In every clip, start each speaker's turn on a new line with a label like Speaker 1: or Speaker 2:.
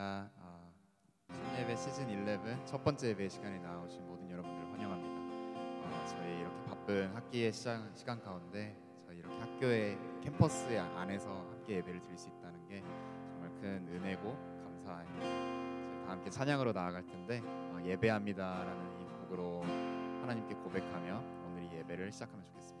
Speaker 1: 아, 어, 예배 시즌 11 첫 번째 예배 시간에 나오신 모든 여러분들을 환영합니다. 어, 저희 이렇게 바쁜 학기의 시장, 시간 가운데 저희 이렇게 학교의 캠퍼스 안에서 함께 예배를 드릴 수 있다는 게 정말 큰 은혜고 감사합니다. 저희 다 함께 찬양으로 나아갈 텐데 어, 예배합니다라는 이 곡으로 하나님께 고백하며 오늘 이 예배를 시작하면 좋겠습니다.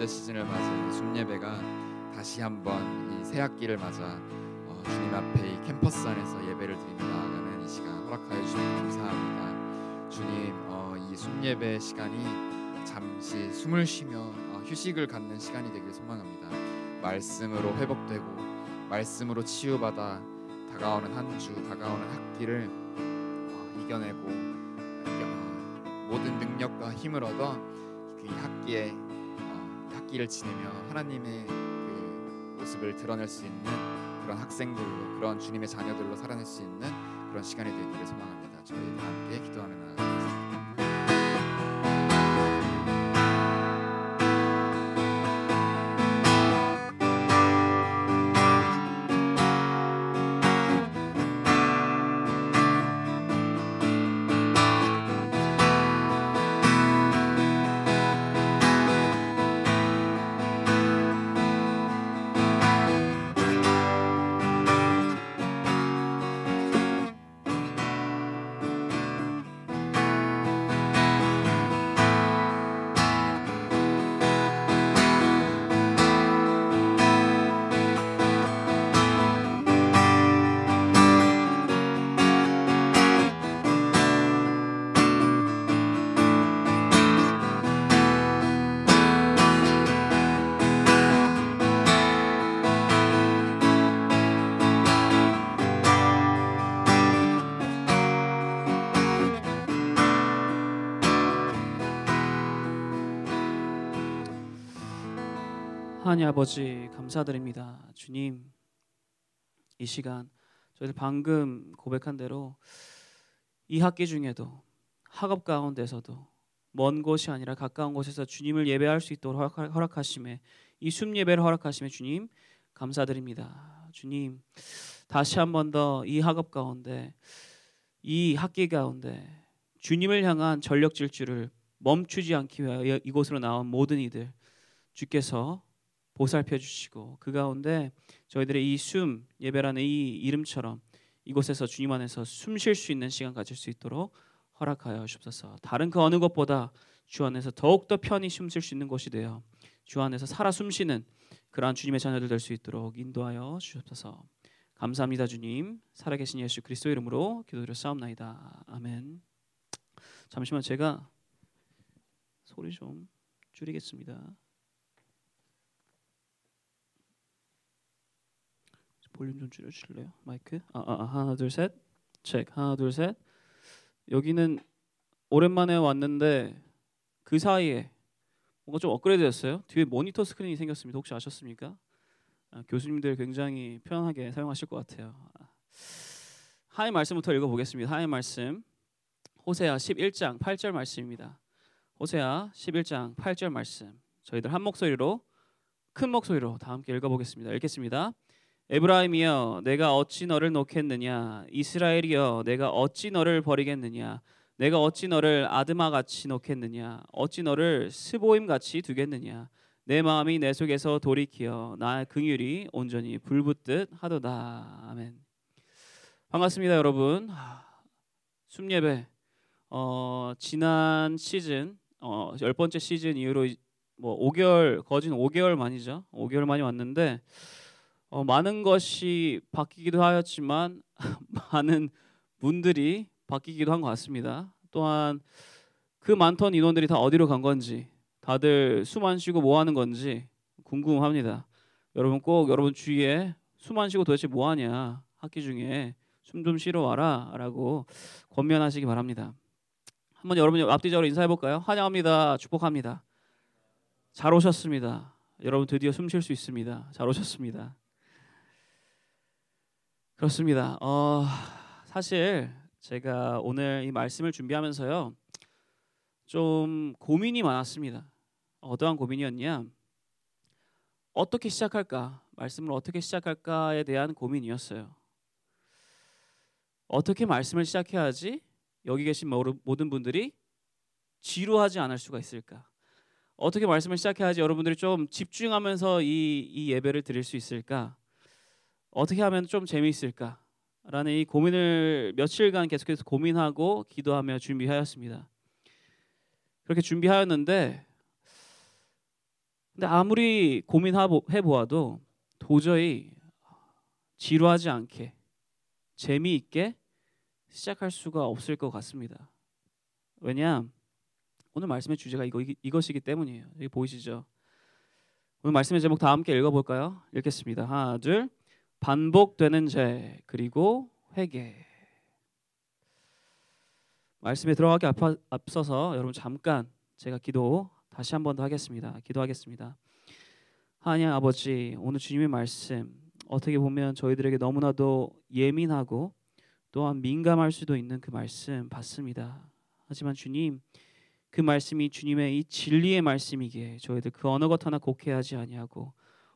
Speaker 2: 번째 시즌을 맞은 이 숲예배가 다시 한번 이 새 학기를 맞아 어, 주님 앞에 이 캠퍼스 안에서 예배를 드리며 나아가는 이 시간 허락하여 주시면 감사합니다. 주님, 어, 이 숲예배 시간이 잠시 숨을 쉬며 어, 휴식을 갖는 시간이 되길 소망합니다. 말씀으로 회복되고 말씀으로 치유받아 다가오는 한 주, 다가오는 학기를 어, 이겨내고 어, 모든 능력과 힘을 얻어 그 학기에 어, 학기를 지내며 하나님의 그 모습을 드러낼 수 있는 그런 학생들로 그런 주님의 자녀들로 살아낼 수 있는 그런 시간이 되기를 소망합니다. 저희 다 함께 기도하는 나아가겠습니다.
Speaker 3: 하나님 아버지 감사드립니다. 주님 이 시간 저희들 방금 고백한 대로 이 학기 중에도 학업 가운데서도 먼 곳이 아니라 가까운 곳에서 주님을 예배할 수 있도록 허락- 허락하심에 이 숨 예배를 허락하심에 주님 감사드립니다. 주님 다시 한 번 더 이 학업 가운데 이 학기 가운데 주님을 향한 전력 질주를 멈추지 않기 위하여 이곳으로 나온 모든 이들 주께서 보살펴 주시고 그 가운데 저희들의 이 숨 예배라는 이 이름처럼 이곳에서 주님 안에서 숨 쉴 수 있는 시간 가질 수 있도록 허락하여 주옵소서. 다른 그 어느 것보다 주 안에서 더욱 더 편히 숨 쉴 수 있는 곳이 되어 주 안에서 살아 숨쉬는 그러한 주님의 자녀들 될 수 있도록 인도하여 주옵소서. 감사합니다 주님. 살아계신 예수 그리스도 이름으로 기도드려 싸움나이다. 아멘. 잠시만 제가 소리 좀 줄이겠습니다. 볼륨 좀 줄여주실래요? 마이크. 아, 아, 아 하나 둘 셋. 체크. 하나 둘 셋. 여기는 오랜만에 왔는데 그 사이에 뭔가 좀 업그레이드됐어요. 뒤에 모니터 스크린이 생겼습니다. 혹시 아셨습니까? 아, 교수님들 굉장히 편하게 사용하실 것 같아요. 하의 말씀부터 읽어보겠습니다. 하의 말씀 호세아 11장 8절 말씀입니다. 호세아 11장 8절 말씀 저희들 한 목소리로 큰 목소리로 다 함께 읽어보겠습니다. 읽겠습니다. 에브라임이여 내가 어찌 너를 놓겠느냐? 이스라엘이여 내가 어찌 너를 버리겠느냐? 내가 어찌 너를 아드마 같이 놓겠느냐? 어찌 너를 스보임 같이 두겠느냐? 내 마음이 내 속에서 돌이키어 나의 긍휼이 온전히 불붙듯 하도다. 아멘. 반갑습니다 여러분. 숨예배. 어, 지난 시즌 어, 열 번째 시즌 이후로 뭐 5개월 거진 5개월 만이죠? 5개월 만이 왔는데 어, 많은 것이 바뀌기도 하였지만 많은 분들이 바뀌기도 한 것 같습니다. 또한 그 많던 인원들이 다 어디로 간 건지 다들 숨 안 쉬고 뭐 하는 건지 궁금합니다. 여러분 꼭 여러분 주위에 숨 안 쉬고 도대체 뭐 하냐 학기 중에 숨 좀 쉬러 와라라고 권면하시기 바랍니다. 한번 여러분 앞뒤적으로 인사해 볼까요? 환영합니다. 축복합니다. 잘 오셨습니다. 여러분 드디어 숨 쉴 수 있습니다. 잘 오셨습니다. 그렇습니다. 어, 사실 제가 오늘 이 말씀을 준비하면서요 좀 고민이 많았습니다. 어떠한 고민이었냐? 어떻게 시작할까? 말씀을 어떻게 시작할까에 대한 고민이었어요. 어떻게 말씀을 시작해야지 여기 계신 모든 분들이 지루하지 않을 수가 있을까? 어떻게 말씀을 시작해야지 여러분들이 좀 집중하면서 이, 이 예배를 드릴 수 있을까? 어떻게 하면 좀 재미있을까? 라는 이 고민을 며칠간 계속해서 고민하고 기도하며 준비하였습니다. 그렇게 준비하였는데 근데 아무리 고민해 보아도 도저히 지루하지 않게 재미있게 시작할 수가 없을 것 같습니다. 왜냐? 오늘 말씀의 주제가 이거 이것이기 때문이에요. 여기 보이시죠? 오늘 말씀의 제목 다 함께 읽어볼까요? 읽겠습니다. 하나, 둘. 반복되는 죄 그리고 회개. 말씀에 들어가기 앞서서 여러분 잠깐 제가 기도 다시 한 번 더 하겠습니다. 기도하겠습니다. 하나님 아버지 오늘 주님의 말씀 어떻게 보면 저희들에게 너무나도 예민하고 또한 민감할 수도 있는 그 말씀 받습니다. 하지만 주님 그 말씀이 주님의 이 진리의 말씀이기에 저희들 그 어느 것 하나 곡해하지 아니하고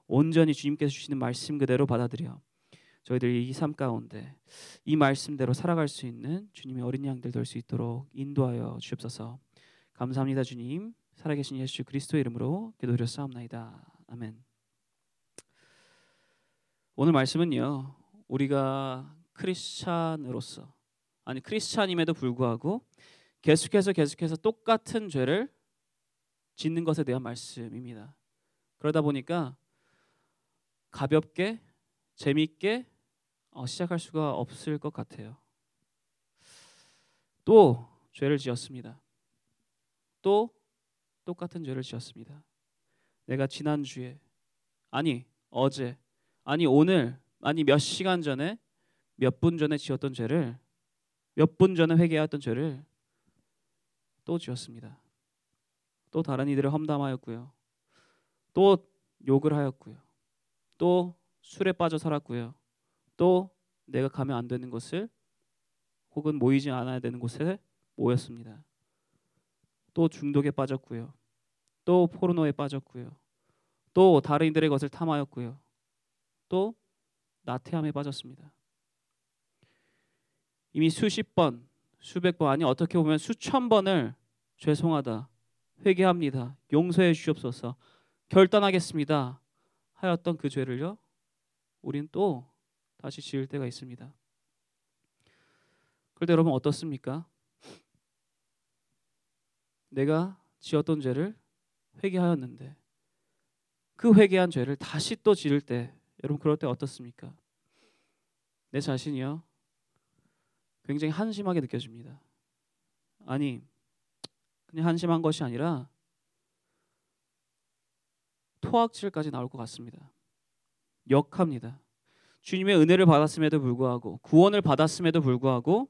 Speaker 3: 온전히 주님께서 주시는 말씀 그대로 받아들여 저희들이 이 삶 가운데 이 말씀대로 살아갈 수 있는 주님의 어린 양들 될 수 있도록 인도하여 주옵소서. 감사합니다, 주님. 살아계신 예수 그리스도의 이름으로 기도드렸사옵나이다. 아멘. 오늘 말씀은요. 우리가 크리스찬으로서 아니 크리스찬임에도 불구하고 계속해서 계속해서 똑같은 죄를 짓는 것에 대한 말씀입니다. 그러다 보니까 가볍게 재미있게 어, 시작할 수가 없을 것 같아요. 또 죄를 지었습니다. 또 똑같은 죄를 지었습니다. 내가 지난 주에 아니 어제 아니 오늘 아니 몇 시간 전에 몇 분 전에 지었던 죄를 몇 분 전에 회개했던 죄를 또 지었습니다. 또 다른 이들을 험담하였고요. 또 욕을 하였고요. 또 술에 빠져 살았고요. 또 내가 가면 안 되는 곳을 혹은 모이지 않아야 되는 곳에 모였습니다. 또 중독에 빠졌고요. 또 포르노에 빠졌고요. 또 다른 이들의 것을 탐하였고요. 또 나태함에 빠졌습니다. 이미 수십 번, 수백 번 아니 어떻게 보면 수천 번을 죄송하다, 회개합니다, 용서해 주옵소서, 결단하겠습니다. 하였던 그 죄를요. 우린 또 다시 지을 때가 있습니다. 그런데 여러분 어떻습니까? 내가 지었던 죄를 회개하였는데 그 회개한 죄를 다시 또 지을 때 여러분 그럴 때 어떻습니까? 내 자신이요 굉장히 한심하게 느껴집니다. 아니 그냥 한심한 것이 아니라 토악질까지 나올 것 같습니다. 역합니다. 주님의 은혜를 받았음에도 불구하고 구원을 받았음에도 불구하고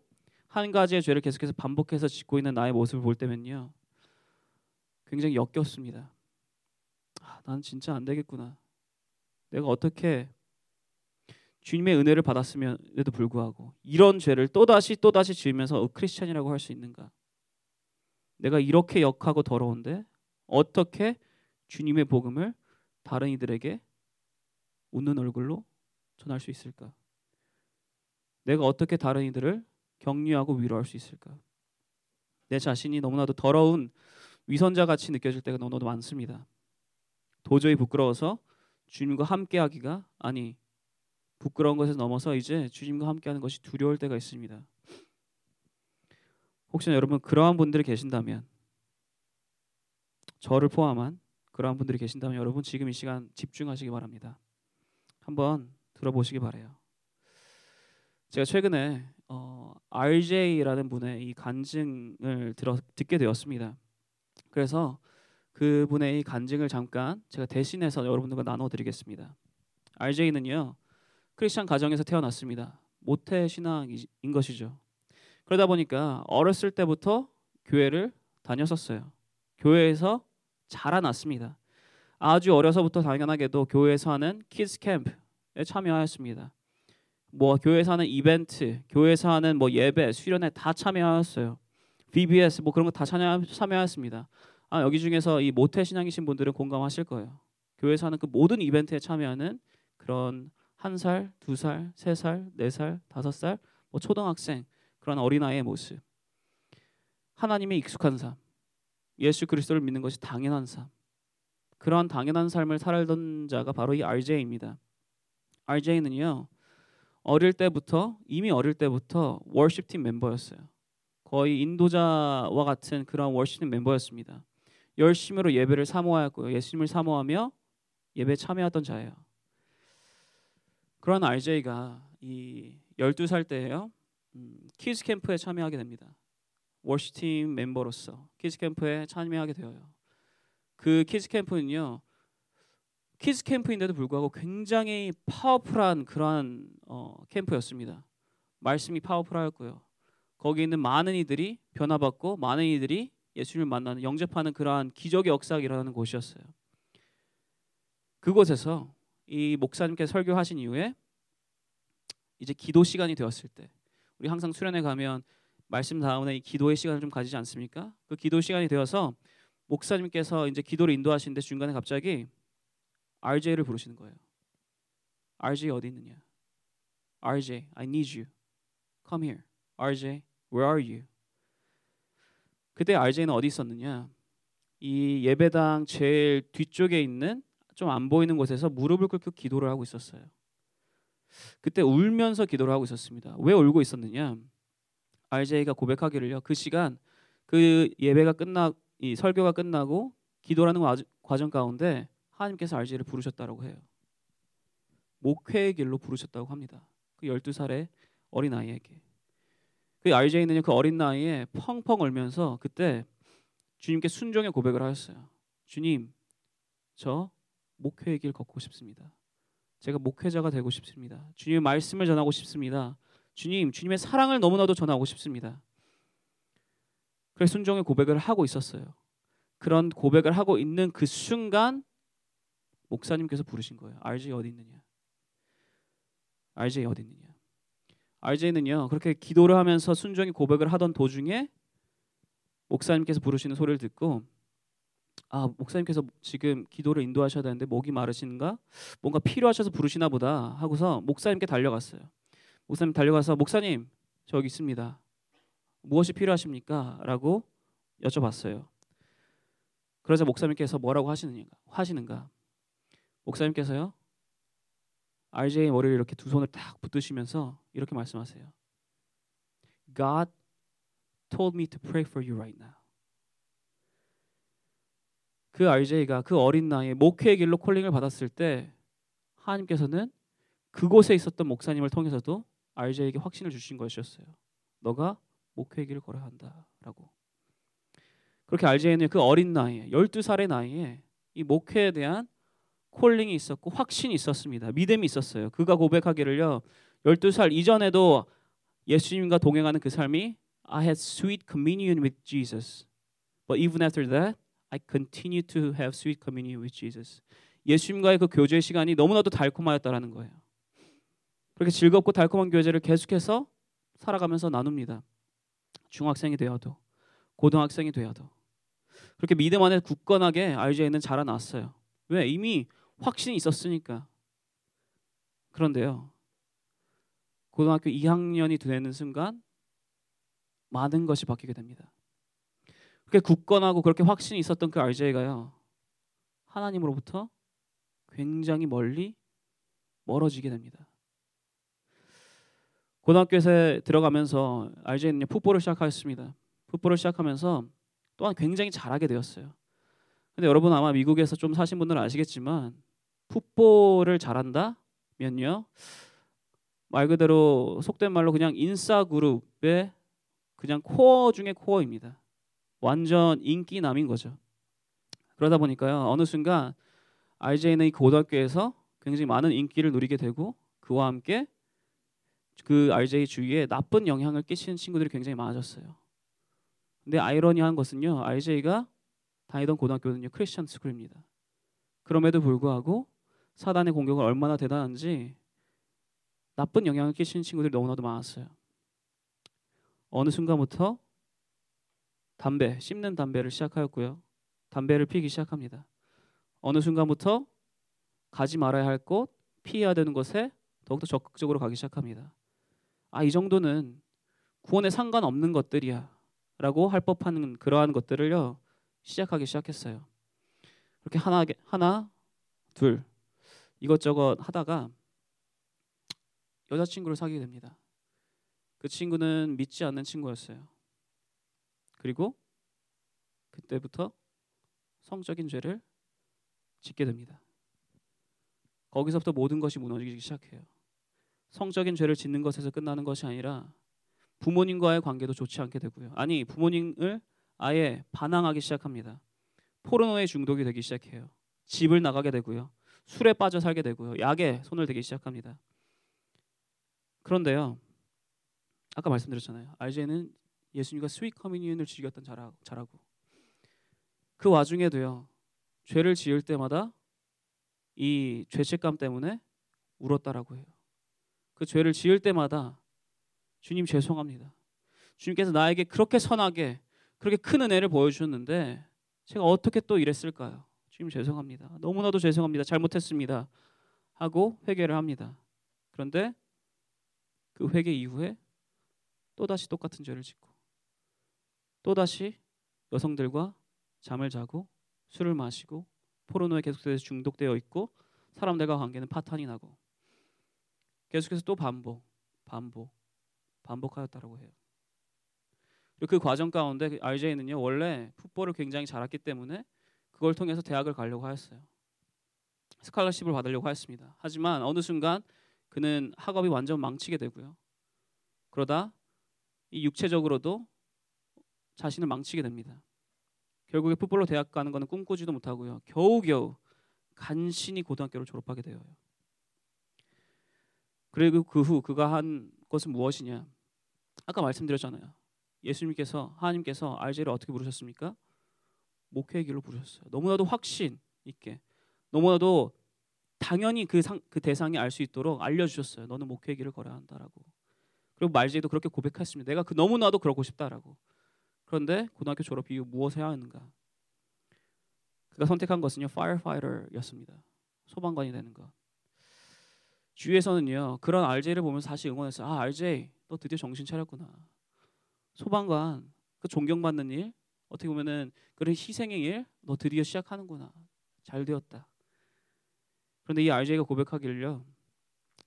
Speaker 3: 한 가지의 죄를 계속해서 반복해서 짓고 있는 나의 모습을 볼 때면요. 굉장히 역겹습니다. 아, 난 진짜 안 되겠구나. 내가 어떻게 주님의 은혜를 받았음에도 불구하고 이런 죄를 또다시 또다시 지으면서 어, 크리스천이라고 할 수 있는가? 내가 이렇게 역하고 더러운데 어떻게 주님의 복음을 다른 이들에게 웃는 얼굴로 전할 수 있을까? 내가 어떻게 다른 이들을 격려하고 위로할 수 있을까? 내 자신이 너무나도 더러운 위선자 같이 느껴질 때가 너무나도 많습니다. 도저히 부끄러워서 주님과 함께하기가 아니 부끄러운 것에 넘어서 이제 주님과 함께하는 것이 두려울 때가 있습니다. 혹시나 여러분 그러한 분들이 계신다면 저를 포함한 그러한 분들이 계신다면 여러분 지금 이 시간 집중하시기 바랍니다. 한번 들어보시기 바래요. 제가 최근에 어, RJ라는 분의 이 간증을 들어 듣게 되었습니다. 그래서 그분의 이 간증을 잠깐 제가 대신해서 여러분들과 나눠드리겠습니다. RJ는요 크리스천 가정에서 태어났습니다. 모태 신앙인 것이죠. 그러다 보니까 어렸을 때부터 교회를 다녔었어요. 교회에서 자라났습니다. 아주 어려서부터 당연하게도 교회에서 하는 kids camp에 참여하였습니다. 뭐 교회에서 하는 이벤트, 교회에서 하는 뭐 예배, 수련회 다 참여하였어요. VBS 뭐 그런 거 다 참여하였습니다. 아 여기 중에서 이 모태 신앙이신 분들은 공감하실 거예요. 교회에서 하는 그 모든 이벤트에 참여하는 그런 한 살, 두 살, 세 살, 네 살, 다섯 살, 뭐 초등학생 그런 어린아이의 모습. 하나님의 익숙한 삶, 예수 그리스도를 믿는 것이 당연한 삶. 그러한 당연한 삶을 살던 자가 바로 이 RJ입니다. RJ는요. 어릴 때부터 이미 어릴 때부터 worship팀 멤버였어요. 거의 인도자와 같은 그런 worship팀 멤버였습니다. 열심으로 예배를 사모하였고요. 예수님을 사모하며 예배 참여했던 자예요. 그런 RJ가 이 12살 때예요. 음, kids camp에 참여하게 됩니다. worship팀 멤버로서 kids camp에 참여하게 되어요. 그 kids 캠프는요. kids 캠프인데도 불구하고 굉장히 powerful한 그러한 어, 캠프였습니다. 말씀이 powerful하였고요. 거기 있는 많은 이들이 변화받고 많은 이들이 예수님을 만나는 영접하는 그러한 기적의 역사가 일어나는 곳이었어요. 그곳에서 이 목사님께 설교하신 이후에 이제 기도 시간이 되었을 때 우리 항상 수련회 가면 말씀 다음에 이 기도의 시간을 좀 가지지 않습니까? 그 기도 시간이 되어서 목사님께서 이제 기도를 인도하시는데 중간에 갑자기 RJ를 부르시는 거예요. RJ 어디 있느냐? RJ, I need you. Come here. RJ, where are you? 그때 RJ는 어디 있었느냐? 이 예배당 제일 뒤쪽에 있는 좀 안 보이는 곳에서 무릎을 꿇고 기도를 하고 있었어요. 그때 울면서 기도를 하고 있었습니다. 왜 울고 있었느냐? RJ가 고백하기를요. 그 시간 그 예배가 끝나 이 설교가 끝나고 기도라는 과정 가운데 하나님께서 RJ를 부르셨다고 해요. 목회의 길로 부르셨다고 합니다. 그 12살의 어린 아이에게. 그 RJ는요 그 어린 나이에 펑펑 울면서 그때 주님께 순종의 고백을 하였어요. 주님, 저 목회의 길 걷고 싶습니다. 제가 목회자가 되고 싶습니다. 주님의 말씀을 전하고 싶습니다. 주님, 주님의 사랑을 너무나도 전하고 싶습니다. 그래서 순종의 고백을 하고 있었어요. 그런 고백을 하고 있는 그 순간 목사님께서 부르신 거예요. RJ 어디 있느냐? RJ 어디 있느냐? RJ는요 그렇게 기도를 하면서 순종의 고백을 하던 도중에 목사님께서 부르시는 소리를 듣고 아 목사님께서 지금 기도를 인도하셔야 되는데 목이 마르신가 뭔가 필요하셔서 부르시나 보다 하고서 목사님께 달려갔어요. 목사님 달려가서 목사님 저기 있습니다. 무엇이 필요하십니까? 라고 여쭤봤어요. 그러자 목사님께서 뭐라고 하시는가? 하시는가? 목사님께서요. RJ의 머리를 이렇게 두 손을 딱 붙드시면서 이렇게 말씀하세요. God told me to pray for you right now. 그 RJ가 그 어린 나이에 목회의 길로 콜링을 받았을 때 하나님께서는 그곳에 있었던 목사님을 통해서도 RJ에게 확신을 주신 것이었어요. 너가 목회의 길을 걸어야 한다라고. 그렇게 RJ는 그 어린 나이에 12살의 나이에 이 목회에 대한 콜링이 있었고 확신이 있었습니다. 믿음이 있었어요. 그가 고백하기를요. 12살 이전에도 예수님과 동행하는 그 삶이 I had sweet communion with Jesus. But even after that, I continue to have sweet communion with Jesus. 예수님과의 그 교제의 시간이 너무나도 달콤하였다라는 거예요. 그렇게 즐겁고 달콤한 교제를 계속해서 살아가면서 나눕니다. 중학생이 되어도 고등학생이 되어도 그렇게 믿음 안에 굳건하게 RJ는 자라났어요. 왜? 이미 확신이 있었으니까. 그런데요. 고등학교 2학년이 되는 순간 많은 것이 바뀌게 됩니다. 그렇게 굳건하고 그렇게 확신이 있었던 그 RJ가요. 하나님으로부터 굉장히 멀리 멀어지게 됩니다. 고등학교에 들어가면서 RJ는 풋볼을 시작하였습니다. 풋볼을 시작하면서 또한 굉장히 잘하게 되었어요. 근데 여러분 아마 미국에서 좀 사신 분들은 아시겠지만 풋볼을 잘한다면요. 말 그대로 속된 말로 그냥 인싸 그룹의 그냥 코어 중에 코어입니다. 완전 인기남인 거죠. 그러다 보니까요. 어느 순간 RJ는 이 고등학교에서 굉장히 많은 인기를 누리게 되고 그와 함께 그 RJ 주위에 나쁜 영향을 끼치는 친구들이 굉장히 많아졌어요. 근데 아이러니한 것은요. RJ가 다니던 고등학교는요. 크리스천 스쿨입니다. 그럼에도 불구하고 사단의 공격은 얼마나 대단한지 나쁜 영향을 끼치는 친구들이 너무나도 많았어요. 어느 순간부터 담배, 씹는 담배를 시작하였고요. 담배를 피기 시작합니다. 어느 순간부터 가지 말아야 할 곳, 피해야 되는 곳에 더욱더 적극적으로 가기 시작합니다. 아, 이 정도는 구원에 상관없는 것들이야. 라고 할 법한 그러한 것들을요, 시작하기 시작했어요. 그렇게 하나, 하나, 둘, 이것저것 하다가 여자친구를 사귀게 됩니다. 그 친구는 믿지 않는 친구였어요. 그리고 그때부터 성적인 죄를 짓게 됩니다. 거기서부터 모든 것이 무너지기 시작해요. 성적인 죄를 짓는 것에서 끝나는 것이 아니라 부모님과의 관계도 좋지 않게 되고요. 아니 부모님을 아예 반항하기 시작합니다. 포르노에 중독이 되기 시작해요. 집을 나가게 되고요. 술에 빠져 살게 되고요. 약에 손을 대기 시작합니다. 그런데요. 아까 말씀드렸잖아요. RJ는 예수님과 sweet communion을 즐겼던 자라고 그 와중에도요. 죄를 지을 때마다 이 죄책감 때문에 울었다라고 해요. 그 죄를 지을 때마다 주님 죄송합니다. 주님께서 나에게 그렇게 선하게 그렇게 큰 은혜를 보여주셨는데 제가 어떻게 또 이랬을까요? 주님 죄송합니다. 너무나도 죄송합니다. 잘못했습니다. 하고 회개를 합니다. 그런데 그 회개 이후에 또 다시 똑같은 죄를 짓고 또 다시 여성들과 잠을 자고 술을 마시고 포르노에 계속해서 중독되어 있고 사람들과 관계는 파탄이 나고 계속해서 또 반복, 반복, 반복하였다라고 해요. 그리고 그 과정 가운데 RJ는요 원래 풋볼을 굉장히 잘했기 때문에 그걸 통해서 대학을 가려고 하였어요. 스칼러십을 받으려고 하였습니다. 하지만 어느 순간 그는 학업이 완전 망치게 되고요. 그러다 이 육체적으로도 자신을 망치게 됩니다. 결국에 풋볼로 대학 가는 것은 꿈꾸지도 못하고요. 겨우겨우 간신히 고등학교를 졸업하게 되어요. 그리고 그 후 그가 한 것은 무엇이냐? 아까 말씀드렸잖아요. 예수님께서 하나님께서 알제를 어떻게 부르셨습니까? 목회의 길로 부르셨어요. 너무나도 확신 있게, 너무나도 당연히 그, 상, 그 대상이 알 수 있도록 알려주셨어요. 너는 목회의 길을 걸어야 한다라고. 그리고 말제도 그렇게 고백했습니다. 내가 그 너무나도 그러고 싶다라고. 그런데 고등학교 졸업 이후 무엇을 해야 하는가? 그가 선택한 것은요, firefighter였습니다. 소방관이 되는 것. 주위에서는요, 그런 RJ를 보면서 사실 응원했어요. 아, RJ, 너 드디어 정신 차렸구나. 소방관, 그 존경받는 일, 어떻게 보면은 그런 희생의 일, 너 드디어 시작하는구나. 잘 되었다. 그런데 이 RJ가 고백하기를요,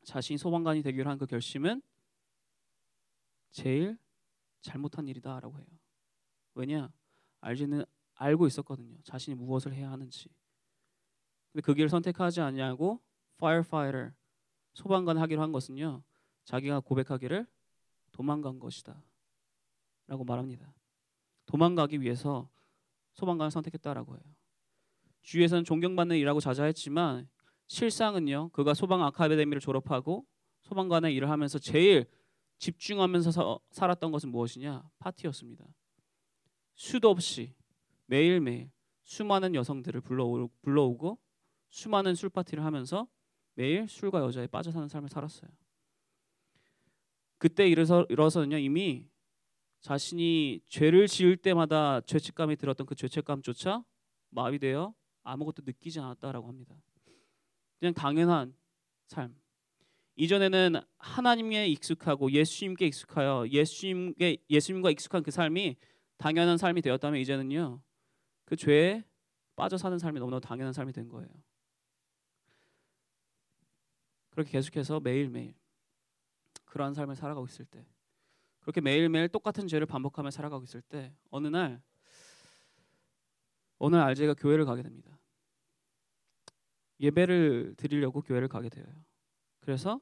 Speaker 3: 자신이 소방관이 되기로 한 그 결심은 제일 잘못한 일이다라고 해요. 왜냐? RJ는 알고 있었거든요. 자신이 무엇을 해야 하는지. 근데 그 길을 선택하지 않냐고 firefighter 소방관 하기로 한 것은요. 자기가 고백하기를 도망간 것이다. 라고 말합니다. 도망가기 위해서 소방관을 선택했다라고 해요. 주위에서는 존경받는 일하고 자자했지만 실상은요. 그가 소방 아카데미를 졸업하고 소방관의 일을 하면서 제일 집중하면서 서, 살았던 것은 무엇이냐? 파티였습니다. 수도 없이 매일매일 수많은 여성들을 불러오, 불러오고 수많은 술 파티를 하면서 매일 술과 여자에 빠져 사는 삶을 살았어요. 그때 일어서 일어서는요 이미 자신이 죄를 지을 때마다 죄책감이 들었던 그 죄책감조차 마비되어 아무것도 느끼지 않았다라고 합니다. 그냥 당연한 삶. 이전에는 하나님에 익숙하고 예수님께 익숙하여 예수님께 예수님과 익숙한 그 삶이 당연한 삶이 되었다면 이제는요 그 죄에 빠져 사는 삶이 너무나 당연한 삶이 된 거예요. 그렇게 계속해서 매일매일 그러한 삶을 살아가고 있을 때 그렇게 매일매일 똑같은 죄를 반복하며 살아가고 있을 때 어느 날 어느 날 알제가 교회를 가게 됩니다. 예배를 드리려고 교회를 가게 돼요. 그래서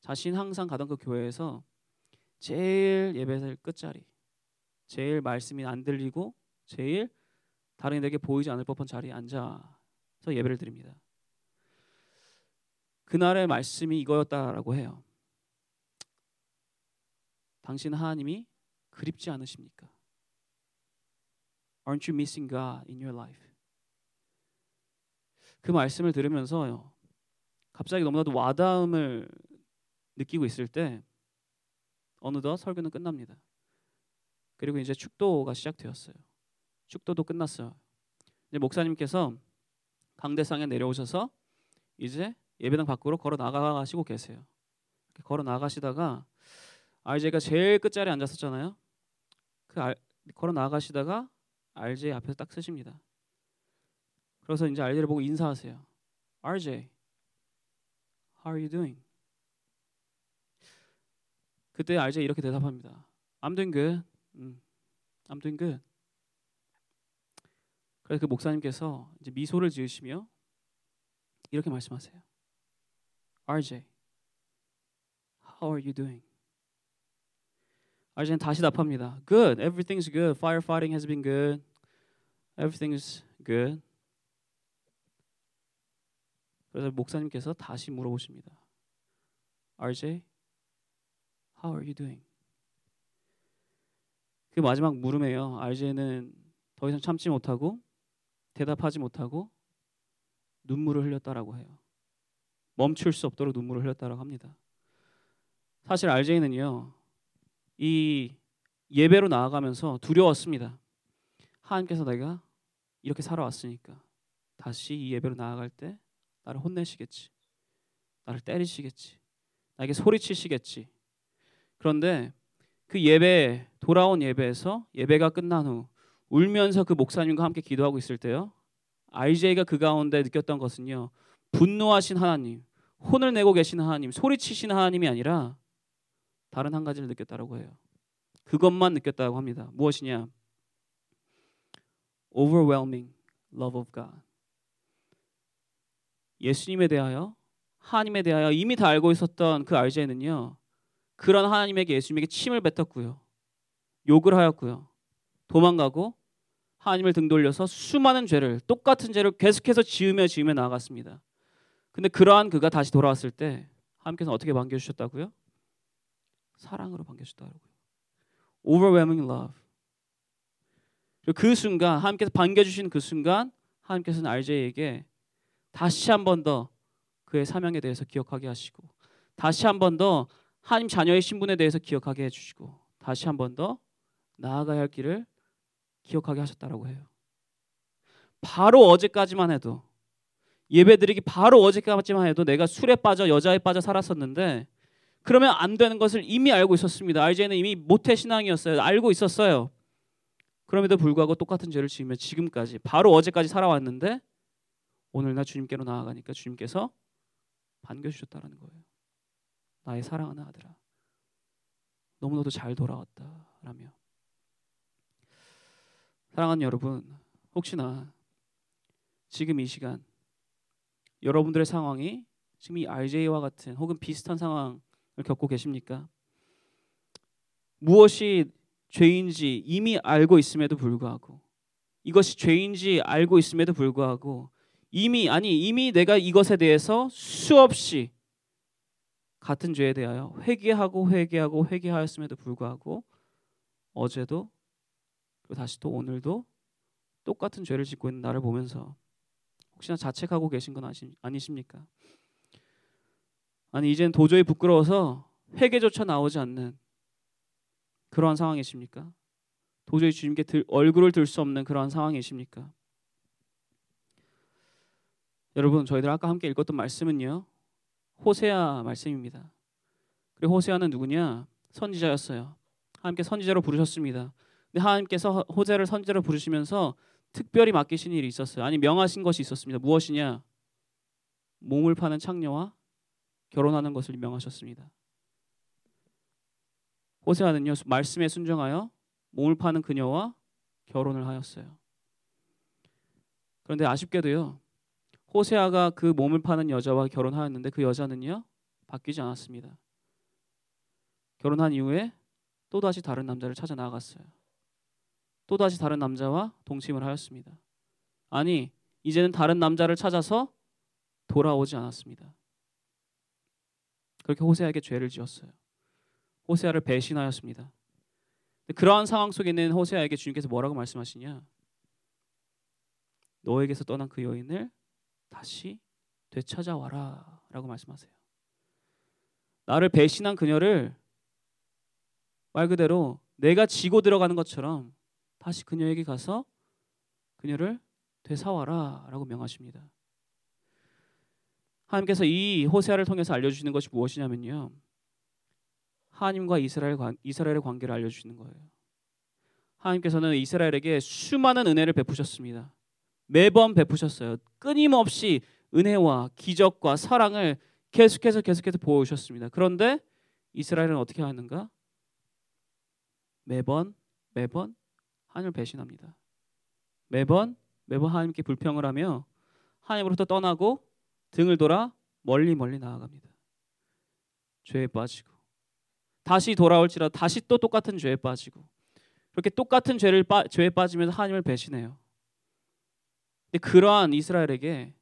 Speaker 3: 자신 항상 가던 그 교회에서 제일 예배를 끝자리, 제일 말씀이 안 들리고 제일 다른 이들에게 보이지 않을 법한 자리에 앉아서 예배를 드립니다. 그날의 말씀이 이거였다라고 해요. 당신 하나님이 그립지 않으십니까? Aren't you missing God in your life? 그 말씀을 들으면서요. 갑자기 너무나도 와닿음을 느끼고 있을 때 어느덧 설교는 끝납니다. 그리고 이제 축도가 시작되었어요. 축도도 끝났어요. 이제 목사님께서 강대상에 내려오셔서 이제 예배당 밖으로 걸어 나가시고 계세요. 걸어 나가시다가 RJ가 제일 끝자리에 앉았었잖아요. 그 알, 걸어 나가시다가 RJ 앞에서 딱 서십니다. 그래서 이제 RJ를 보고 인사하세요. RJ, how are you doing? 그때 RJ 이렇게 대답합니다. I'm doing good. 음, I'm doing good. 그래서 그 목사님께서 이제 미소를 지으시며 이렇게 말씀하세요. RJ, how are you doing? RJ는 다시 답합니다. Good, everything's good. Firefighting has been good. Everything's good. 그래서 목사님께서 다시 물어보십니다. RJ, how are you doing? 그 마지막 물음에요. RJ는 더 이상 참지 못하고 대답하지 못하고 눈물을 흘렸다라고 해요. 멈출 수 없도록 눈물을 흘렸다라고 합니다. 사실 RJ는요. 이 예배로 나아가면서 두려웠습니다. 하나님께서 내가 이렇게 살아왔으니까 다시 이 예배로 나아갈 때 나를 혼내시겠지. 나를 때리시겠지. 나에게 소리치시겠지. 그런데 그 예배 돌아온 예배에서 예배가 끝난 후 울면서 그 목사님과 함께 기도하고 있을 때요. RJ가 그 가운데 느꼈던 것은요. 분노하신 하나님, 혼을 내고 계신 하나님, 소리치신 하나님이 아니라 다른 한 가지를 느꼈다라고 해요. 그것만 느꼈다고 합니다. 무엇이냐? overwhelming love of God. 예수님에 대하여 하나님에 대하여 이미 다 알고 있었던 그 RJ는요. 그런 하나님에게 예수님에게 침을 뱉었고요. 욕을 하였고요. 도망가고 하나님을 등 돌려서 수많은 죄를 똑같은 죄를 계속해서 지으며 지으며 나아갔습니다. 근데 그러한 그가 다시 돌아왔을 때 하나님께서 어떻게 반겨 주셨다고요? 사랑으로 반겨 주셨다고요. overwhelming love. 그 순간 하나님께서 반겨 주신 그 순간 하나님께서는 RJ에게 다시 한 번 더 그의 사명에 대해서 기억하게 하시고 다시 한 번 더 하나님 자녀의 신분에 대해서 기억하게 해 주시고 다시 한 번 더 나아가야 할 길을 기억하게 하셨다라고 해요. 바로 어제까지만 해도 예배드리기 바로 어제까지만 해도 내가 술에 빠져 여자에 빠져 살았었는데 그러면 안 되는 것을 이미 알고 있었습니다. RJ는 이미 모태 신앙이었어요. 알고 있었어요. 그럼에도 불구하고 똑같은 죄를 지으며 지금까지 바로 어제까지 살아왔는데 오늘 나 주님께로 나아가니까 주님께서 반겨주셨다는 거예요. 나의 사랑하는 아들아, 너무나도 잘 돌아왔다라며. 사랑하는 여러분, 혹시나 지금 이 시간 여러분들의 상황이 지금 이 RJ와 같은 혹은 비슷한 상황을 겪고 계십니까? 무엇이 죄인지 이미 알고 있음에도 불구하고 이것이 죄인지 알고 있음에도 불구하고 이미 아니 이미 내가 이것에 대해서 수없이 같은 죄에 대하여 회개하고 회개하고 회개하였음에도 불구하고 어제도 그리고 다시 또 오늘도 똑같은 죄를 짓고 있는 나를 보면서 혹시나 자책하고 계신 건 아니십니까? 아니 이젠 도저히 부끄러워서 회개조차 나오지 않는 그러한 상황이십니까? 도저히 주님께 들, 얼굴을 들 수 없는 그러한 상황이십니까? 여러분 저희들 아까 함께 읽었던 말씀은요 호세아 말씀입니다. 그리고 호세아는 누구냐? 선지자였어요. 하나님께 선지자로 부르셨습니다. 근데 하나님께서 호세를 선지자로 부르시면서 특별히 맡기신 일이 있었어요. 아니 명하신 것이 있었습니다. 무엇이냐? 몸을 파는 창녀와 결혼하는 것을 명하셨습니다. 호세아는요 말씀에 순종하여 몸을 파는 그녀와 결혼을 하였어요. 그런데 아쉽게도요 호세아가 그 몸을 파는 여자와 결혼하였는데 그 여자는요 바뀌지 않았습니다. 결혼한 이후에 또 다시 다른 남자를 찾아 나갔어요. 또 다시 다른 남자와 동침을 하였습니다. 아니 이제는 다른 남자를 찾아서 돌아오지 않았습니다. 그렇게 호세아에게 죄를 지었어요. 호세아를 배신하였습니다. 그러한 상황 속에 있는 호세아에게 주님께서 뭐라고 말씀하시냐? 너에게서 떠난 그 여인을 다시 되찾아와라라고 말씀하세요. 나를 배신한 그녀를 말 그대로 내가 지고 들어가는 것처럼 다시 그녀에게 가서 그녀를 되사와라 라고 명하십니다. 하나님께서 이 호세아를 통해서 알려주시는 것이 무엇이냐면요. 하나님과 이스라엘 관, 이스라엘의 관계를 알려주시는 거예요. 하나님께서는 이스라엘에게 수많은 은혜를 베푸셨습니다. 매번 베푸셨어요. 끊임없이 은혜와 기적과 사랑을 계속해서 계속해서 보여주셨습니다. 그런데 이스라엘은 어떻게 하는가? 매번 매번 하나님을 배신합니다. 매번 매번 하나님께 불평을 하며 하나님으로부터 떠나고 등을 돌아 멀리 멀리 나아갑니다. 죄에 빠지고 다시 돌아올지라도 다시 또 똑같은 죄에 빠지고 그렇게 똑같은 죄를 빠, 죄에 빠지면서 하나님을 배신해요. 근데 그러한 이스라엘에게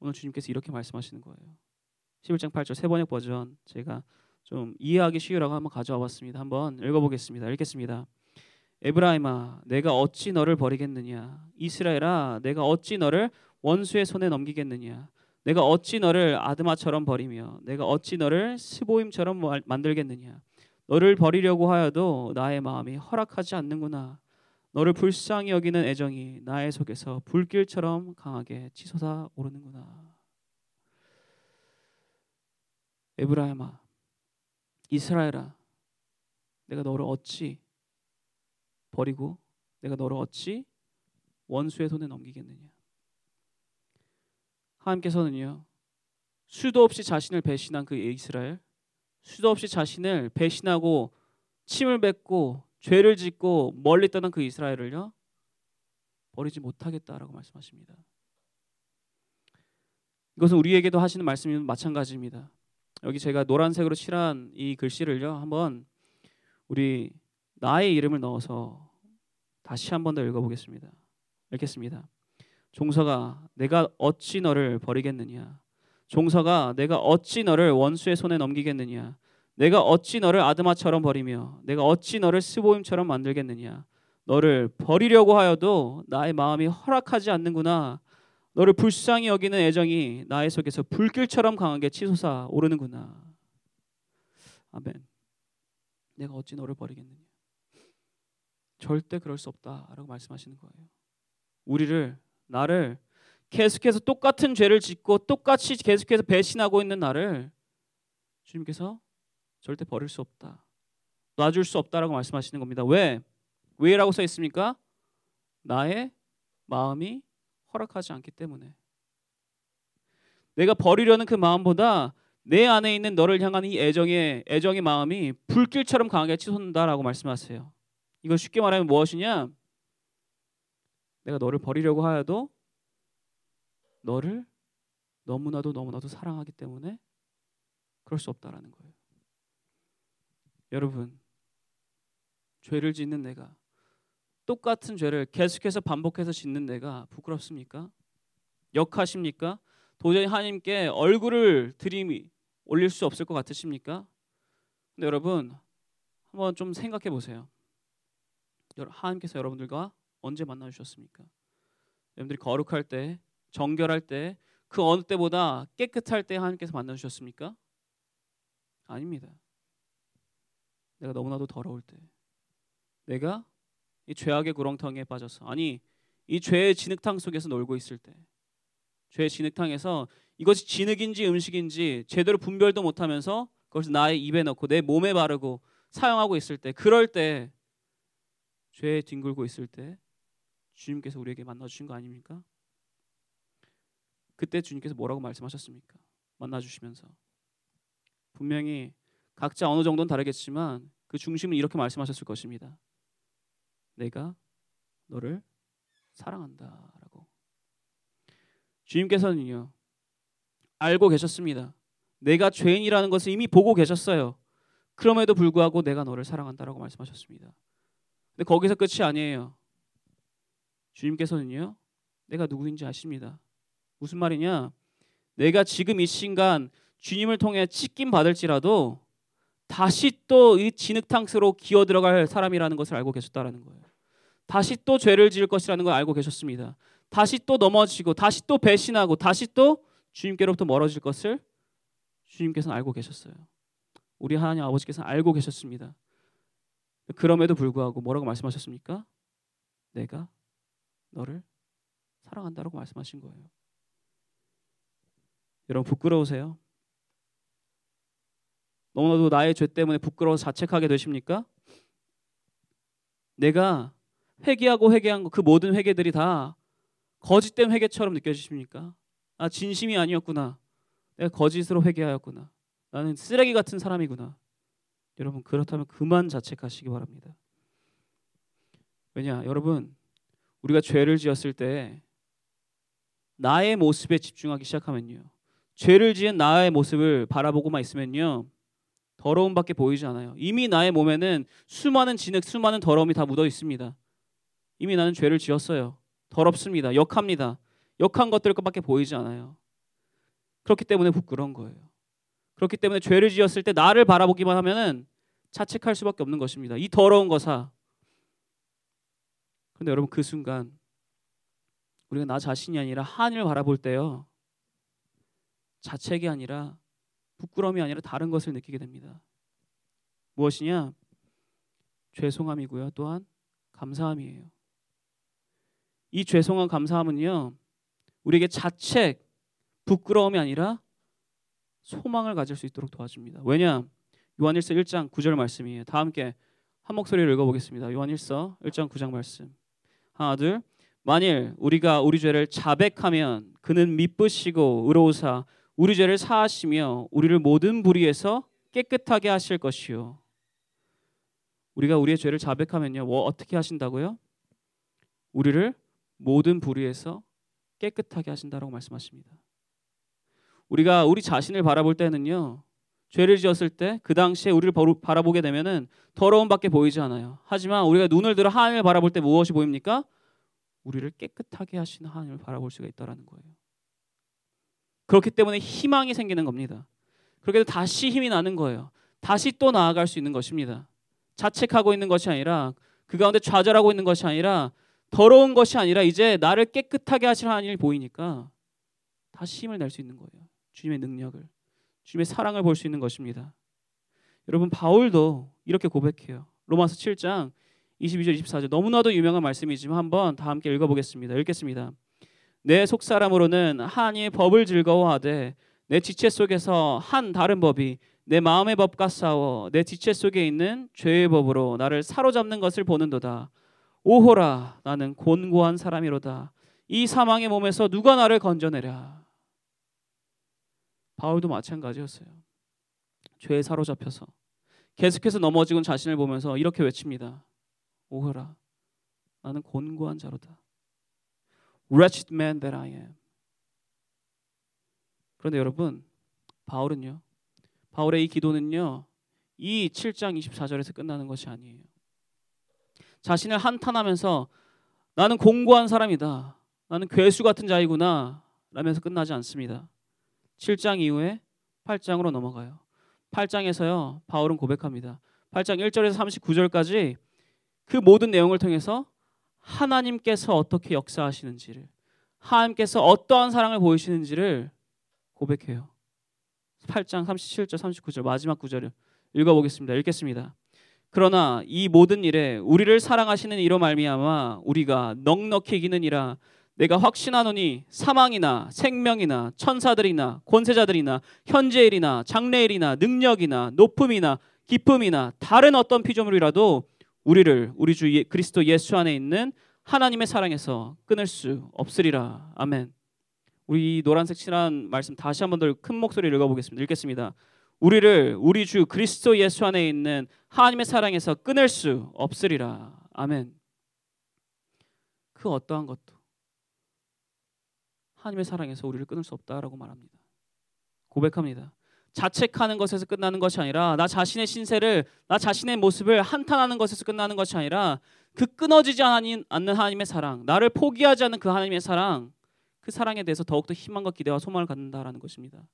Speaker 3: 오늘 주님께서 이렇게 말씀하시는 거예요. 11장 8절 세 번역 버전 제가 좀 이해하기 쉬우라고 한번 가져와 봤습니다. 한번 읽어보겠습니다. 읽겠습니다. 에브라임아 내가 어찌 너를 버리겠느냐? 이스라엘아 내가 어찌 너를 원수의 손에 넘기겠느냐? 내가 어찌 너를 아드마처럼 버리며 내가 어찌 너를 스보임처럼 만들겠느냐? 너를 버리려고 하여도 나의 마음이 허락하지 않는구나. 너를 불쌍히 여기는 애정이 나의 속에서 불길처럼 강하게 치솟아 오르는구나. 에브라임아 이스라엘아 내가 너를 어찌 버리고 내가 너를 어찌 원수의 손에 넘기겠느냐 하나님께서는요 수도 없이 자신을 배신한 그 이스라엘 수도 없이 자신을 배신하고 침을 뱉고 죄를 짓고 멀리 떠난 그 이스라엘을요 버리지 못하겠다라고 말씀하십니다. 이것은 우리에게도 하시는 말씀이 마찬가지입니다. 여기 제가 노란색으로 칠한 이 글씨를요 한번 우리 나의 이름을 넣어서 다시 한 번 더 읽어보겠습니다. 읽겠습니다. 종서가 내가 어찌 너를 버리겠느냐? 종서가 내가 어찌 너를 원수의 손에 넘기겠느냐? 내가 어찌 너를 아드마처럼 버리며 내가 어찌 너를 스보임처럼 만들겠느냐? 너를 버리려고 하여도 나의 마음이 허락하지 않는구나. 너를 불쌍히 여기는 애정이 나의 속에서 불길처럼 강하게 치솟아 오르는구나. 아멘. 내가 어찌 너를 버리겠느냐 절대 그럴 수 없다라고 말씀하시는 거예요 우리를 나를 계속해서 똑같은 죄를 짓고 똑같이 계속해서 배신하고 있는 나를 주님께서 절대 버릴 수 없다. 놔줄 수 없다라고 말씀하시는 겁니다. 왜? 왜라고 써 있습니까? 나의 마음이 허락하지 않기 때문에. 내가 버리려는 그 마음보다 내 안에 있는 너를 향한 이 애정의 애정의 마음이 불길처럼 강하게 치솟는다라고 말씀하세요. 이걸 쉽게 말하면 무엇이냐? 내가 너를 버리려고 하여도 너를 너무나도 너무나도 사랑하기 때문에 그럴 수 없다라는 거예요. 여러분, 죄를 짓는 내가 똑같은 죄를 계속해서 반복해서 짓는 내가 부끄럽습니까? 역하십니까? 도저히 하나님께 얼굴을 들이 올릴 수 없을 것 같으십니까? 근데 여러분 한번 좀 생각해 보세요. 하나님께서 여러분들과 언제 만나 주셨습니까? 여러분들이 거룩할 때, 정결할 때, 그 어느 때보다 깨끗할 때 하나님께서 만나 주셨습니까? 아닙니다. 내가 너무나도 더러울 때, 내가 이 죄악의 구렁텅이에 빠져서, 아니 이 죄의 진흙탕 속에서 놀고 있을 때, 죄의 진흙탕에서 이것이 진흙인지 음식인지 제대로 분별도 못하면서 그것을 나의 입에 넣고 내 몸에 바르고 사용하고 있을 때, 그럴 때 죄에 뒹굴고 있을 때 주님께서 우리에게 만나 주신 거 아닙니까? 그때 주님께서 뭐라고 말씀하셨습니까? 만나 주시면서 분명히 각자 어느 정도는 다르겠지만 그 중심은 이렇게 말씀하셨을 것입니다. 내가 너를 사랑한다라고. 주님께서는요. 알고 계셨습니다. 내가 죄인이라는 것을 이미 보고 계셨어요. 그럼에도 불구하고 내가 너를 사랑한다라고 말씀하셨습니다. 근데 거기서 끝이 아니에요. 주님께서는요. 내가 누구인지 아십니다. 무슨 말이냐? 내가 지금 이 순간 주님을 통해 찢김 받을지라도 다시 또 이 진흙탕스로 기어 들어갈 사람이라는 것을 알고 계셨다라는 거예요. 다시 또 죄를 지을 것이라는 걸 알고 계셨습니다. 다시 또 넘어지고 다시 또 배신하고 다시 또 주님께로부터 멀어질 것을 주님께서는 알고 계셨어요. 우리 하나님 아버지께서는 알고 계셨습니다. 그럼에도 불구하고 뭐라고 말씀하셨습니까? 내가 너를 사랑한다라고 말씀하신 거예요. 여러분 부끄러우세요? 너무나도 나의 죄 때문에 부끄러워서 자책하게 되십니까? 내가 회개하고 회개한 그 모든 회개들이 다 거짓된 회개처럼 느껴지십니까? 아 진심이 아니었구나. 내가 거짓으로 회개하였구나. 나는 쓰레기 같은 사람이구나. 여러분 그렇다면 그만 자책하시기 바랍니다. 왜냐 여러분 우리가 죄를 지었을 때 나의 모습에 집중하기 시작하면요. 죄를 지은 나의 모습을 바라보고만 있으면요. 더러움밖에 보이지 않아요. 이미 나의 몸에는 수많은 진흙, 수많은 더러움이 다 묻어 있습니다. 이미 나는 죄를 지었어요. 더럽습니다. 역합니다. 역한 것들밖에 보이지 않아요. 그렇기 때문에 부끄러운 거예요. 그렇기 때문에 죄를 지었을 때 나를 바라보기만 하면은 자책할 수밖에 없는 것입니다. 이 더러운 거사. 그런데 여러분 그 순간 우리가 나 자신이 아니라 하늘을 바라볼 때요. 자책이 아니라 부끄러움이 아니라 다른 것을 느끼게 됩니다. 무엇이냐? 죄송함이고요. 또한 감사함이에요. 이 죄송함 감사함은요. 우리에게 자책, 부끄러움이 아니라 소망을 가질 수 있도록 도와줍니다. 왜냐? 요한일서 1장 9절 말씀이에요. 다 함께 한 목소리로 읽어보겠습니다. 요한일서 1장 9장 말씀. 하나 둘. 만일 우리가 우리 죄를 자백하면 그는 미쁘시고 의로우사 우리 죄를 사하시며 우리를 모든 불의에서 깨끗하게 하실 것이요. 우리가 우리의 죄를 자백하면요. 뭐 어떻게 하신다고요? 우리를 모든 불의에서 깨끗하게 하신다라고 말씀하십니다. 우리가 우리 자신을 바라볼 때는요. 죄를 지었을 때 그 당시에 우리를 바라보게 되면은 더러움밖에 보이지 않아요. 하지만 우리가 눈을 들어 하나님을 바라볼 때 무엇이 보입니까? 우리를 깨끗하게 하시는 하나님을 바라볼 수가 있다라는 거예요. 그렇기 때문에 희망이 생기는 겁니다. 그렇게 다시 힘이 나는 거예요. 다시 또 나아갈 수 있는 것입니다. 자책하고 있는 것이 아니라 그 가운데 좌절하고 있는 것이 아니라 더러운 것이 아니라 이제 나를 깨끗하게 하실 하나님이 보이니까 다시 힘을 낼 수 있는 거예요. 주님의 능력을. 주님의 사랑을 볼 수 있는 것입니다. 여러분 바울도 이렇게 고백해요. 로마서 7장 22절 24절 너무나도 유명한 말씀이지만 한번 다 함께 읽어보겠습니다. 읽겠습니다. 내 속사람으로는 하나님의 법을 즐거워하되 내 지체 속에서 한 다른 법이 내 마음의 법과 싸워 내 지체 속에 있는 죄의 법으로 나를 사로잡는 것을 보는도다. 오호라 나는 곤고한 사람이로다. 이 사망의 몸에서 누가 나를 건져내랴. 바울도 마찬가지였어요. 죄에 사로잡혀서 계속해서 넘어지곤 자신을 보면서 이렇게 외칩니다. 오호라 나는 곤고한 자로다. wretched man that I am. 그런데 여러분, 바울은요. 바울의 이 기도는요. 이 7장 24절에서 끝나는 것이 아니에요. 자신을 한탄하면서 나는 공고한 사람이다. 나는 괴수 같은 자이구나. 라면서 끝나지 않습니다. 7장 이후에 8장으로 넘어가요. 8장에서요. 바울은 고백합니다. 8장 1절에서 39절까지 그 모든 내용을 통해서 하나님께서 어떻게 역사하시는지를 하나님께서 어떠한 사랑을 보이시는지를 고백해요. 8장 37절 39절 마지막 구절을 읽어보겠습니다. 읽겠습니다. 그러나 이 모든 일에 우리를 사랑하시는 이로 말미암아 우리가 넉넉히 이기는이라 내가 확신하노니 사망이나 생명이나 천사들이나 권세자들이나 현재일이나 장래일이나 능력이나 높음이나 기쁨이나 다른 어떤 피조물이라도 우리를 우리 주 예, 그리스도 예수 안에 있는 하나님의 사랑에서 끊을 수 없으리라. 아멘. 우리 이 노란색 칠한 말씀 다시 한 번 더 큰 목소리로 읽어보겠습니다. 읽겠습니다. 우리를 우리 주 그리스도 예수 안에 있는 하나님의 사랑에서 끊을 수 없으리라. 아멘. 그 어떠한 것도 하나님의 사랑에서 우리를 끊을 수 없다라고 말합니다. 고백합니다. 자책하는 것에서 끝나는 것이 아니라 나 자신의 신세를 나 자신의 모습을 한탄하는 것에서 끝나는 것이 아니라 그 끊어지지 않는 하나님의 사랑, 나를 포기하지 않는 그 하나님의 사랑, 그 사랑에 대해서 더욱더 희망과 기대와 소망을 갖는다라는 것입니다.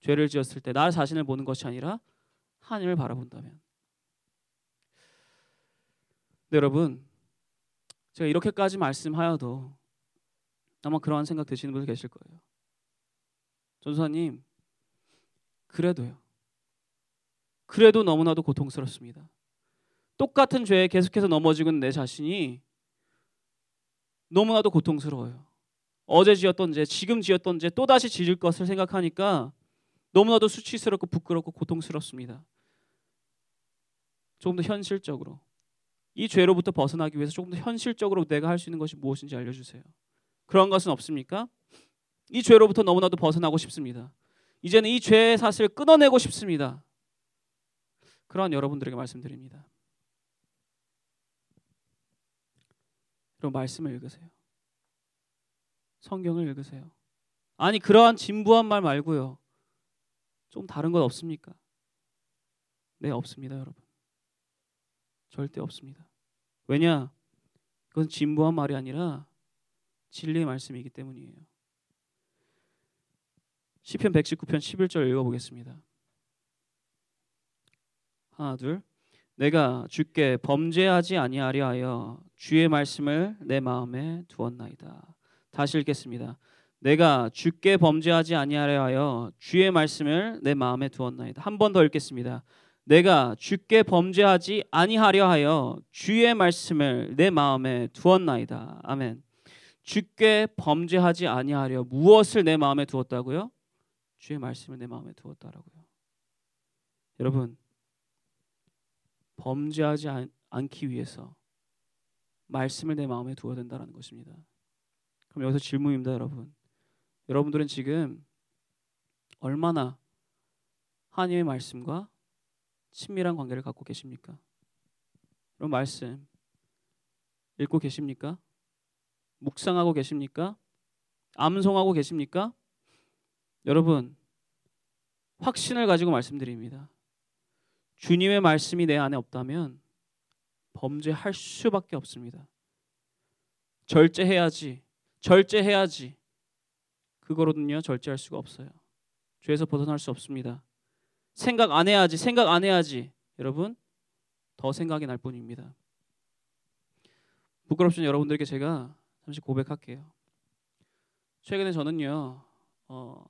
Speaker 3: 죄를 지었을 때 나 자신을 보는 것이 아니라 하나님을 바라본다면. 네, 여러분, 제가 이렇게까지 말씀하여도 아마 그러한 생각 드시는 분들 계실 거예요. 전사님, 그래도요. 그래도 너무나도 고통스럽습니다. 똑같은 죄에 계속해서 넘어지고 있는 내 자신이 너무나도 고통스러워요. 어제 지었던 죄, 지금 지었던 죄, 또다시 지을 것을 생각하니까 너무나도 수치스럽고 부끄럽고 고통스럽습니다. 조금 더 현실적으로 이 죄로부터 벗어나기 위해서 조금 더 현실적으로 내가 할 수 있는 것이 무엇인지 알려주세요. 그런 것은 없습니까? 이 죄로부터 너무나도 벗어나고 싶습니다. 이제는 이 죄의 사슬을 끊어내고 싶습니다. 그러한 여러분들에게 말씀드립니다. 그럼 말씀을 읽으세요. 성경을 읽으세요. 아니 그러한 진부한 말 말고요. 좀 다른 것 없습니까? 네, 없습니다, 여러분. 절대 없습니다. 왜냐? 그건 진부한 말이 아니라 진리의 말씀이기 때문이에요. 시편 119편 11절 읽어 보겠습니다. 하나 둘 내가 주께 범죄하지 아니하려 하여 주의 말씀을 내 마음에 두었나이다. 다시 읽겠습니다. 내가 주께 범죄하지 아니하려 하여 주의 말씀을 내 마음에 두었나이다. 한 번 더 읽겠습니다. 내가 주께 범죄하지 아니하려 하여 주의 말씀을 내 마음에 두었나이다. 아멘. 주께 범죄하지 아니하려 무엇을 내 마음에 두었다고요? 주의 말씀을 내 마음에 두었다라고요. 여러분 범죄하지 않, 않기 위해서 말씀을 내 마음에 두어야 된다는 것입니다. 그럼 여기서 질문입니다, 여러분. 여러분들은 지금 얼마나 하나님의 말씀과 친밀한 관계를 갖고 계십니까? 그럼 말씀 읽고 계십니까? 묵상하고 계십니까? 암송하고 계십니까? 여러분 확신을 가지고 말씀드립니다. 주님의 말씀이 내 안에 없다면 범죄할 수밖에 없습니다. 절제해야지. 절제해야지. 그거로는요 절제할 수가 없어요. 죄에서 벗어날 수 없습니다. 생각 안 해야지. 생각 안 해야지. 여러분 더 생각이 날 뿐입니다. 부끄럽지만 여러분들에게 제가 잠시 고백할게요. 최근에 저는요 어,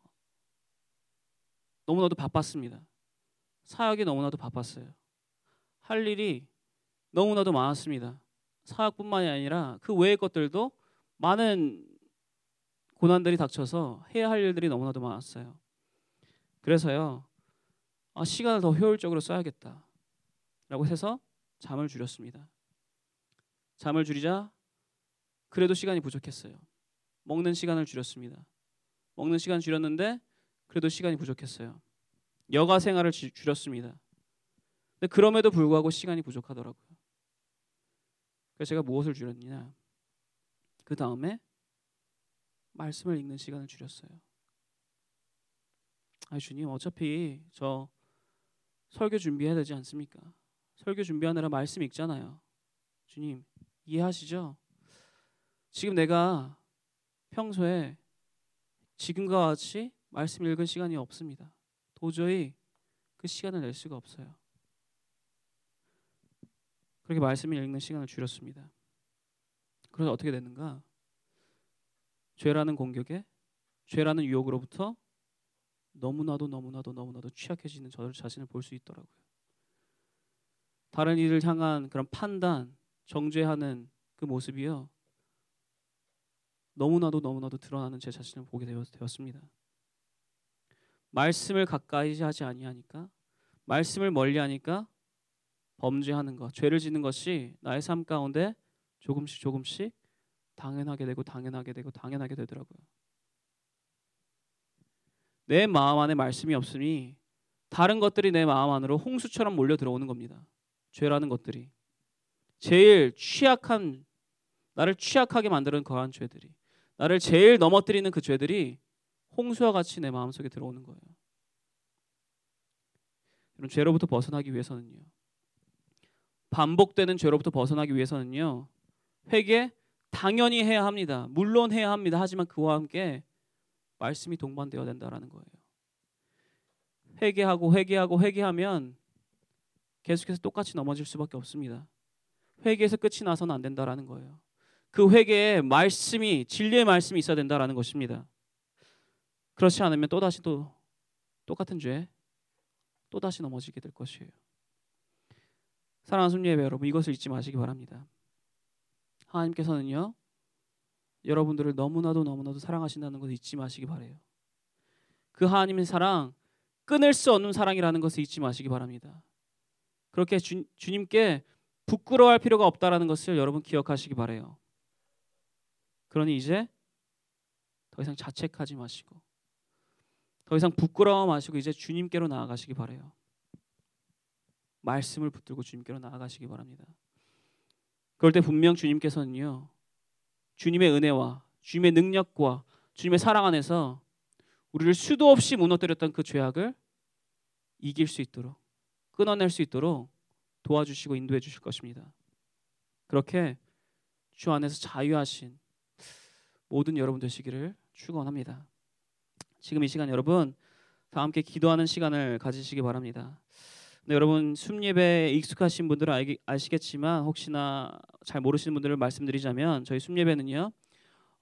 Speaker 3: 너무나도 바빴습니다. 사역이 너무나도 바빴어요. 할 일이 너무나도 많았습니다. 사역뿐만이 아니라 그 외의 것들도 많은 고난들이 닥쳐서 해야 할 일들이 너무나도 많았어요. 그래서요 아, 시간을 더 효율적으로 써야겠다 라고 해서 잠을 줄였습니다. 잠을 줄이자 그래도 시간이 부족했어요. 먹는 시간을 줄였습니다. 먹는 시간 줄였는데 그래도 시간이 부족했어요. 여가 생활을 지, 줄였습니다. 근데 그럼에도 불구하고 시간이 부족하더라고요. 그래서 제가 무엇을 줄였느냐? 그 다음에 말씀을 읽는 시간을 줄였어요. 아 주님 어차피 저 설교 준비해야 되지 않습니까? 설교 준비하느라 말씀 읽잖아요. 주님 이해하시죠? 지금 내가 평소에 지금과 같이 말씀 읽은 시간이 없습니다. 도저히 그 시간을 낼 수가 없어요. 그렇게 말씀을 읽는 시간을 줄였습니다. 그래서 어떻게 됐는가? 죄라는 공격에 죄라는 유혹으로부터 너무나도 너무나도 너무나도 취약해지는 저 자신을 볼 수 있더라고요. 다른 이를 향한 그런 판단, 정죄하는 그 모습이요. 너무나도 너무나도 드러나는 제 자신을 보게 되었습니다. 말씀을 가까이 하지 아니하니까 말씀을 멀리하니까 범죄하는 것, 죄를 짓는 것이 나의 삶 가운데 조금씩 조금씩 당연하게 되고 당연하게 되고 당연하게 되더라고요. 내 마음 안에 말씀이 없으니 다른 것들이 내 마음 안으로 홍수처럼 몰려 들어오는 겁니다. 죄라는 것들이 제일 취약한 나를 취약하게 만드는 거한 죄들이 나를 제일 넘어뜨리는 그 죄들이 홍수와 같이 내 마음속에 들어오는 거예요. 여러분 죄로부터 벗어나기 위해서는요. 반복되는 죄로부터 벗어나기 위해서는요. 회개 당연히 해야 합니다. 물론 해야 합니다. 하지만 그와 함께 말씀이 동반되어야 된다라는 거예요. 회개하고 회개하고 회개하면 계속해서 똑같이 넘어질 수밖에 없습니다. 회개에서 끝이 나서는 안 된다라는 거예요. 그 회개에 말씀이 진리의 말씀이 있어야 된다라는 것입니다. 그렇지 않으면 또 다시 또 똑같은 죄, 또 다시 넘어지게 될 것이에요. 사랑하는 순례배 여러분, 이것을 잊지 마시기 바랍니다. 하나님께서는요, 여러분들을 너무나도 너무나도 사랑하신다는 것을 잊지 마시기 바래요. 그 하나님의 사랑, 끊을 수 없는 사랑이라는 것을 잊지 마시기 바랍니다. 그렇게 주, 주님께 부끄러워할 필요가 없다라는 것을 여러분 기억하시기 바래요. 그러니 이제 더 이상 자책하지 마시고 더 이상 부끄러워 마시고 이제 주님께로 나아가시기 바래요. 말씀을 붙들고 주님께로 나아가시기 바랍니다. 그럴 때 분명 주님께서는요. 주님의 은혜와 주님의 능력과 주님의 사랑 안에서 우리를 수도 없이 무너뜨렸던 그 죄악을 이길 수 있도록 끊어낼 수 있도록 도와주시고 인도해 주실 것입니다. 그렇게 주 안에서 자유하신 모든 여러분 되시기를 축원합니다. 지금 이 시간 여러분 다 함께 기도하는 시간을 가지시기 바랍니다. 근데 여러분 숨예배에 익숙하신 분들은 알기, 아시겠지만 혹시나 잘 모르시는 분들을 말씀드리자면 저희 숨예배는요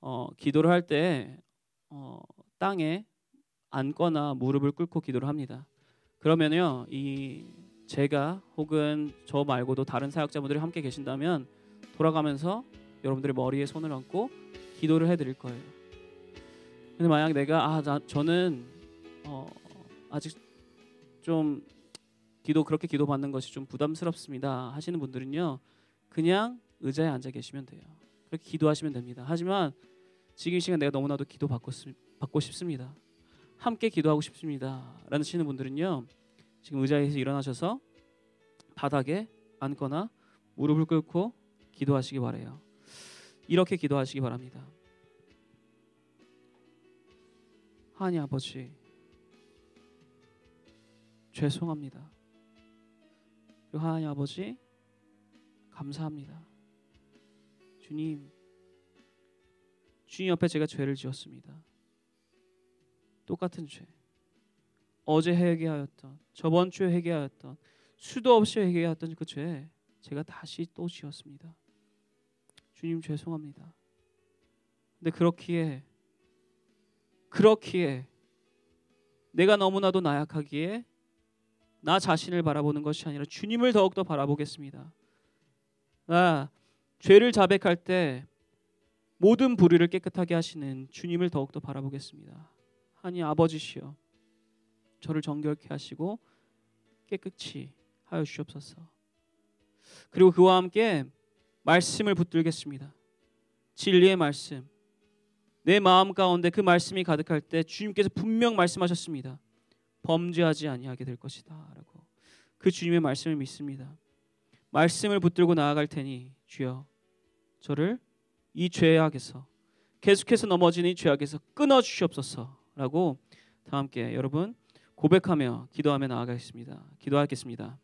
Speaker 3: 어, 기도를 할때 어, 땅에 앉거나 무릎을 꿇고 기도를 합니다. 그러면요 이 제가 혹은 저 말고도 다른 사역자분들이 함께 계신다면 돌아가면서 여러분들의 머리에 손을 얹고 기도를 해드릴 거예요. 근데 만약 내가 아 나, 저는 어, 아직 좀 기도 그렇게 기도 받는 것이 좀 부담스럽습니다 하시는 분들은요 그냥 의자에 앉아 계시면 돼요. 그렇게 기도하시면 됩니다. 하지만 지금 이 시간 내가 너무나도 기도 받고, 받고 싶습니다. 함께 기도하고 싶습니다. 라는 하시는 분들은요 지금 의자에서 일어나셔서 바닥에 앉거나 무릎을 꿇고 기도하시기 바래요 이렇게 기도하시기 바랍니다 하나님 아버지 죄송합니다. 하나님 아버지 감사합니다. 주님 주님 옆에 제가 죄를 지었습니다. 똑같은 죄. 어제 회개하였던 저번 주에 회개하였던 수도 없이 회개하였던 그 죄 제가 다시 또 지었습니다. 주님 죄송합니다. 근데 그렇기에 그렇기에 내가 너무나도 나약하기에 나 자신을 바라보는 것이 아니라 주님을 더욱더 바라보겠습니다. 나 죄를 자백할 때 모든 불의를 깨끗하게 하시는 주님을 더욱더 바라보겠습니다. 하니 아버지시여 저를 정결케 하시고 깨끗이 하여 주옵소서. 그리고 그와 함께 말씀을 붙들겠습니다. 진리의 말씀, 내 마음 가운데 그 말씀이 가득할 때 주님께서 분명 말씀하셨습니다. 범죄하지 아니하게 될 것이다라고. 그 주님의 말씀을 믿습니다. 말씀을 붙들고 나아갈 테니 주여 저를 이 죄악에서 계속해서 넘어지는 이 죄악에서 끊어 주시옵소서라고 다 함께 여러분 고백하며 기도하며 나아가겠습니다. 기도하겠습니다.